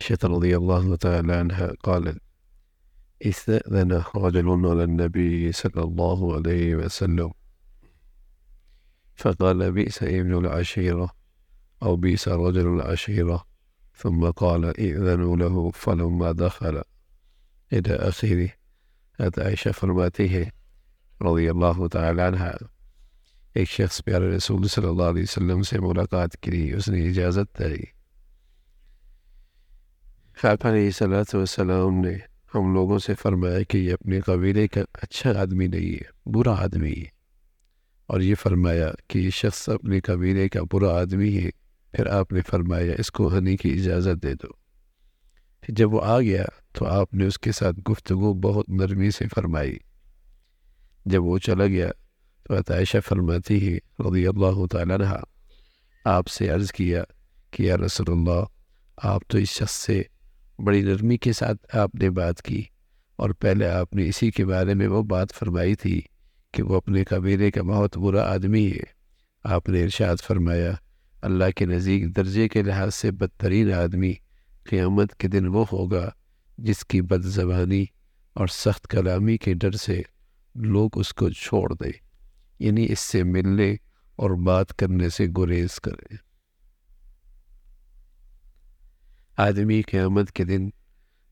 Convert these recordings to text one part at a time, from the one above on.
عائشة رضي الله تعالى عنها قالت استأذن رجل على النبي صلى الله عليه وسلم. فقال بئس ابن العشيرة أو بئس رجل العشيرة. ثم قال ائذنوا له. فلما دخل إلى آخره هذا عائشة فرماته رضی اللہ تعالی عنہ ایک شخص پیارے رسول صلی اللہ علیہ وسلم سے ملاقات کی اس نے اجازت دی آپ علیہ صلاحت وسلام نے ہم لوگوں سے فرمایا کہ یہ اپنے قبیلے کا اچھا آدمی نہیں ہے برا آدمی ہے اور یہ فرمایا کہ یہ شخص اپنے قبیلے کا برا آدمی ہے پھر آپ نے فرمایا اس کو ہنی کی اجازت دے دو پھر جب وہ آ گیا تو آپ نے اس کے ساتھ گفتگو بہت نرمی سے فرمائی جب وہ چلا گیا تو عطائشہ فرماتی ہی رضی اللہ تعالیٰ عنہ آپ سے عرض کیا کہ یا رسول اللہ آپ تو اس شخص سے بڑی نرمی کے ساتھ آپ نے بات کی اور پہلے آپ نے اسی کے بارے میں وہ بات فرمائی تھی کہ وہ اپنے قبیلے کا بہت برا آدمی ہے۔ آپ نے ارشاد فرمایا، اللہ کے نزدیک درجے کے لحاظ سے بدترین آدمی قیامت کے دن وہ ہوگا جس کی بد زبانی اور سخت کلامی کے ڈر سے لوگ اس کو چھوڑ دیں یعنی اس سے ملنے اور بات کرنے سے گریز کریں۔ آدمی قیامت کے دن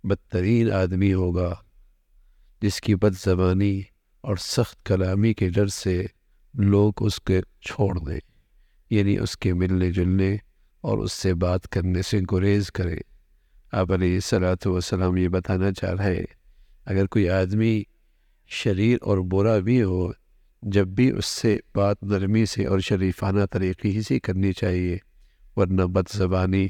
بدترین آدمی ہوگا، جس کی بد زبانی اور سخت کلامی کے ڈر سے لوگ اس کے چھوڑ دیں یعنی اس کے ملنے جلنے اور اس سے بات کرنے سے گریز کرے آپ علیہ صلاحت وسلام یہ بتانا چاہ رہے اگر کوئی آدمی شریر اور برا بھی ہو، جب بھی اس سے بات نرمی سے اور شریفانہ طریقے ہی سے کرنی چاہیے، ورنہ بد زبانی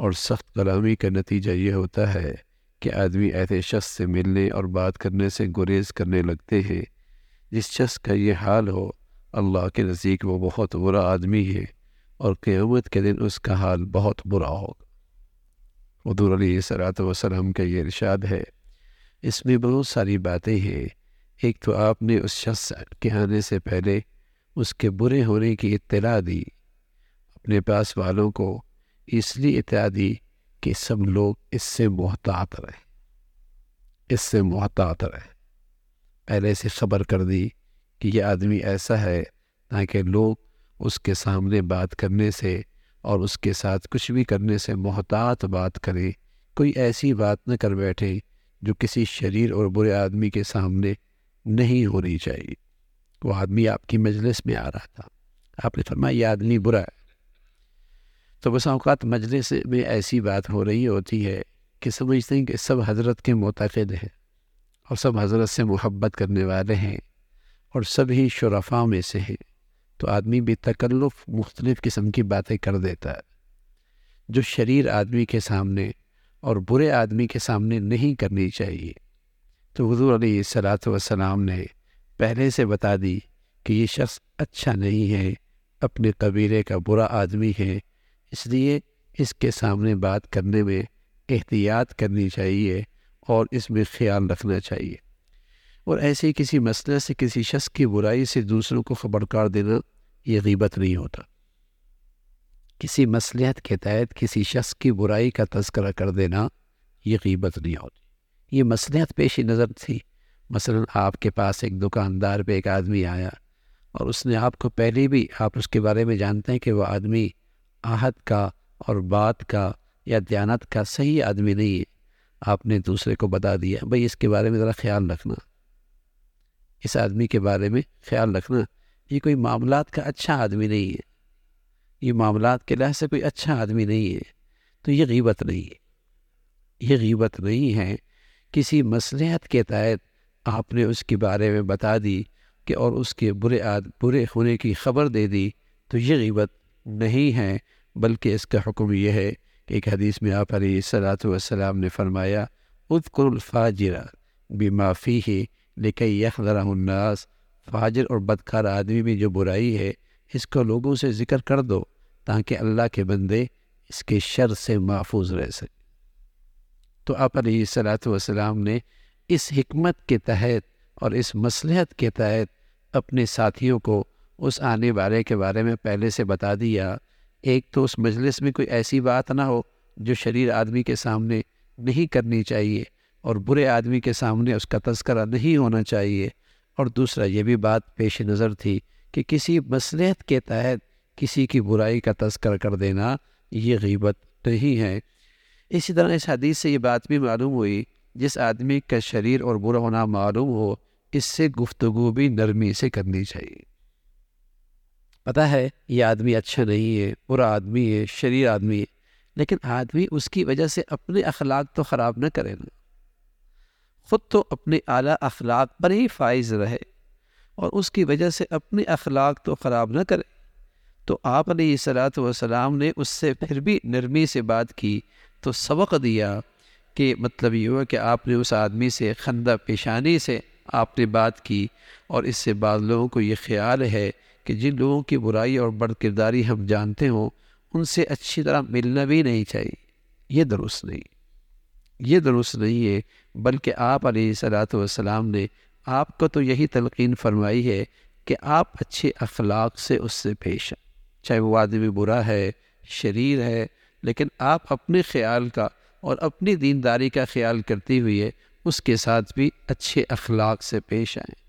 اور سخت کلامی کا نتیجہ یہ ہوتا ہے کہ آدمی ایسے شخص سے ملنے اور بات کرنے سے گریز کرنے لگتے ہیں۔ جس شخص کا یہ حال ہو، اللہ کے نزدیک وہ بہت برا آدمی ہے اور قیامت کے دن اس کا حال بہت برا ہوگا۔ حضور علیہ صلاحت وسلم کا یہ ارشاد ہے۔ اس میں بہت ساری باتیں ہیں۔ ایک تو آپ نے اس شخص کے آنے سے پہلے اس کے برے ہونے کی اطلاع دی۔ اپنے پاس والوں کو اس لیے اطلاع دی کہ سب لوگ اس سے محتاط رہے اس سے محتاط رہے پہلے سے خبر کر دی کہ یہ آدمی ایسا ہے تاکہ لوگ اس کے سامنے بات کرنے سے اور اس کے ساتھ کچھ بھی کرنے سے محتاط بات کریں۔ کوئی ایسی بات نہ کر بیٹھے جو کسی شریر اور برے آدمی کے سامنے نہیں ہونی چاہیے۔ وہ آدمی آپ کی مجلس میں آ رہا تھا۔ آپ نے فرمایا، یہ آدمی برا ہے۔ تو بس اوقات مجلس میں ایسی بات ہو رہی ہوتی ہے کہ سمجھتے ہیں کہ سب حضرت کے معتقد ہیں اور سب حضرت سے محبت کرنے والے ہیں اور سب ہی شرفاء میں سے ہیں۔ تو آدمی بھی تکلف مختلف قسم کی باتیں کر دیتا ہے۔ جو شریر آدمی کے سامنے اور برے آدمی کے سامنے نہیں کرنی چاہیے۔ تو حضور علیہ صلاۃ وسلام نے پہلے سے بتا دی کہ یہ شخص اچھا نہیں ہے، اپنے قبیلے کا برا آدمی ہے اس لیے اس کے سامنے بات کرنے میں احتیاط کرنی چاہیے اور اس میں خیال رکھنا چاہیے۔ اور ایسے کسی مسئلے سے کسی شخص کی برائی سے دوسروں کو خبرکار دینا یہ غیبت نہیں ہوتا۔ کسی مصلحت کے تحت کسی شخص کی برائی کا تذکرہ کر دینا یہ غیبت نہیں ہوتی۔ یہ مصلحت پیشی نظر تھی۔ مثلا آپ کے پاس ایک دکاندار پہ ایک آدمی آیا اور اس نے آپ کو پہلے بھی آپ اس کے بارے میں جانتے ہیں کہ وہ آدمی آہد کا اور بات کا یا دیانت کا صحیح آدمی نہیں ہے۔ آپ نے دوسرے کو بتا دیا۔ بھائی اس کے بارے میں ذرا خیال رکھنا۔ اس آدمی کے بارے میں خیال رکھنا۔ یہ کوئی معاملات کا اچھا آدمی نہیں ہے۔ یہ معاملات کے لحاظ سے کوئی اچھا آدمی نہیں ہے۔ تو یہ غیبت نہیں ہے۔ یہ غیبت نہیں ہے۔ کسی مصلحت کے تحت آپ نے اس کے بارے میں بتا دی کہ اور اس کے برے آد، برے ہونے کی خبر دے دی تو یہ غیبت نہیں ہے بلکہ اس کا حکم یہ ہے کہ ایک حدیث میں آپ علیہ صلاحت والسلام نے فرمایا ادکر الفاجر بھی معافی ہے لیکن الناس. فاجر اور بدکار آدمی میں جو برائی ہے، اس کو لوگوں سے ذکر کر دو تاکہ اللہ کے بندے اس کے شر سے محفوظ رہ سکے تو آپ علیہ صلاحت والسلام نے اس حکمت کے تحت اور اس مصلحت کے تحت اپنے ساتھیوں کو اس آنے والے کے بارے میں پہلے سے بتا دیا۔ ایک تو اس مجلس میں کوئی ایسی بات نہ ہو جو شریر آدمی کے سامنے نہیں کرنی چاہیے اور برے آدمی کے سامنے اس کا تذکرہ نہیں ہونا چاہیے۔ اور دوسرا، یہ بھی بات پیش نظر تھی کہ کسی مصلحت کے تحت کسی کی برائی کا تذکر کر دینا یہ غیبت نہیں ہے۔ اسی طرح اس حدیث سے یہ بات بھی معلوم ہوئی، جس آدمی کا شریر اور برا ہونا معلوم ہو، اس سے گفتگو بھی نرمی سے کرنی چاہیے۔ پتہ ہے، یہ آدمی اچھا نہیں ہے، برا آدمی ہے، شریر آدمی ہے، لیکن آدمی اس کی وجہ سے اپنے اخلاق تو خراب نہ کرے نا خود تو اپنے اعلیٰ اخلاق پر ہی فائز رہے، اور اس کی وجہ سے اپنے اخلاق تو خراب نہ کرے۔ تو آپ علیہ صلاحت وسلام نے اس سے پھر بھی نرمی سے بات کی، تو سبق دیا کہ مطلب یہ ہوا کہ آپ نے اس آدمی سے خندہ پیشانی سے آپ نے بات کی، اور اس سے بعض لوگوں کو یہ خیال ہے کہ جن لوگوں کی برائی اور بڑھ کرداری ہم جانتے ہوں، ان سے اچھی طرح ملنا بھی نہیں چاہیے۔ یہ درست نہیں۔ یہ درست نہیں ہے، بلکہ آپ علیہ صلاحت والسلام نے آپ کو تو یہی تلقین فرمائی ہے کہ آپ اچھے اخلاق سے اس سے پیش آئیں۔ چاہے وہ آدمی برا ہے، شریر ہے، لیکن آپ اپنے خیال کا اور اپنی دینداری کا خیال کرتی ہوئے اس کے ساتھ بھی اچھے اخلاق سے پیش آئیں۔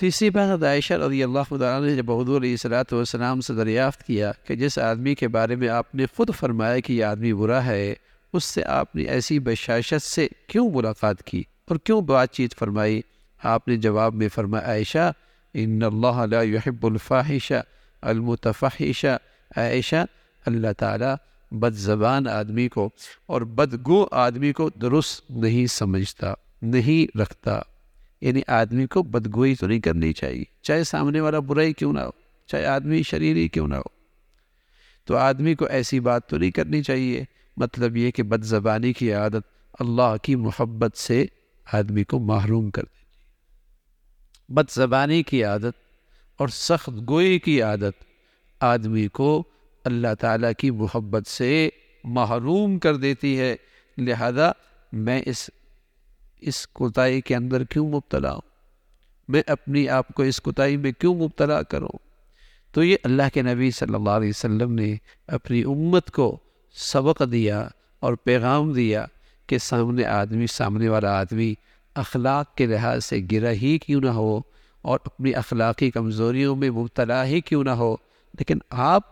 تیسری بات عائشہ رضی اللہ تعالیٰ نے جب حضور علیہ صلاحت والسلام سے دریافت کیا کہ جس آدمی کے بارے میں آپ نے خود فرمایا کہ یہ آدمی برا ہے، اس سے آپ نے ایسی بشاشت سے کیوں ملاقات کی اور کیوں بات چیت فرمائی؟ آپ نے جواب میں فرمایا، عائشہ، ان اللہ لا يحب الفاحشہ المتفحشہ۔ عائشہ، اللہ تعالیٰ بد زبان آدمی کو اور بدگو آدمی کو درست نہیں سمجھتا، نہیں رکھتا۔ یعنی آدمی کو بدگوئی تو نہیں کرنی چاہیے۔ چاہے سامنے والا برائی کیوں نہ ہو، چاہے آدمی شریری کیوں نہ ہو۔ تو آدمی کو ایسی بات تو نہیں کرنی چاہیے۔ مطلب یہ کہ بد زبانی کی عادت اللہ کی محبت سے آدمی کو محروم کر دیتی بد زبانی کی عادت اور سخت گوئی کی عادت آدمی کو اللہ تعالیٰ کی محبت سے محروم کر دیتی ہے۔ لہذا میں اس اس کوتاہی کے اندر کیوں مبتلا ہوں میں اپنی آپ کو اس کوتاہی میں کیوں مبتلا کروں؟ تو یہ اللہ کے نبی صلی اللہ علیہ وسلم نے اپنی امت کو سبق دیا اور پیغام دیا کہ سامنے آدمی، سامنے والا آدمی اخلاق کے لحاظ سے گرا ہی کیوں نہ ہو اور اپنی اخلاقی کمزوریوں میں مبتلا ہی کیوں نہ ہو۔ لیکن آپ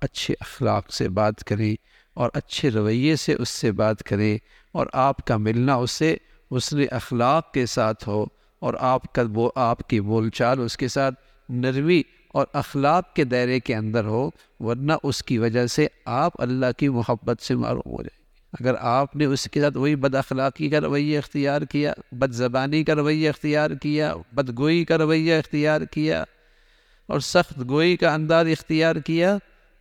اچھے اخلاق سے بات کریں اور اچھے رویے سے اس سے بات کریں اور آپ کا ملنا اس سے اس نے اخلاق کے ساتھ ہو اور آپ کا وہ آپ کی بول چال اس کے ساتھ نرمی اور اخلاق کے دائرے کے اندر ہو، ورنہ اس کی وجہ سے آپ اللہ کی محبت سے معروم ہو جائیں اگر آپ نے اس کے ساتھ وہی بد اخلاقی کا رویہ اختیار کیا، بد زبانی کا رویہ اختیار کیا، بد گوئی کا رویہ اختیار کیا اور سخت گوئی کا انداز اختیار کیا،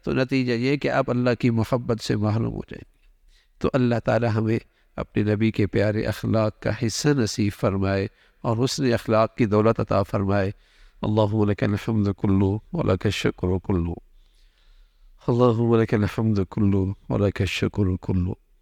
تو نتیجہ یہ کہ آپ اللہ کی محبت سے محروم ہو جائیں تو اللہ تعالی ہمیں اپنے نبی کے پیارے اخلاق کا حصہ نصیب فرمائے اور حسن اخلاق کی دولت عطا فرمائے۔ اللهم لك الحمد كله ولك الشكر كله اللهم لك الحمد كله ولك الشكر كله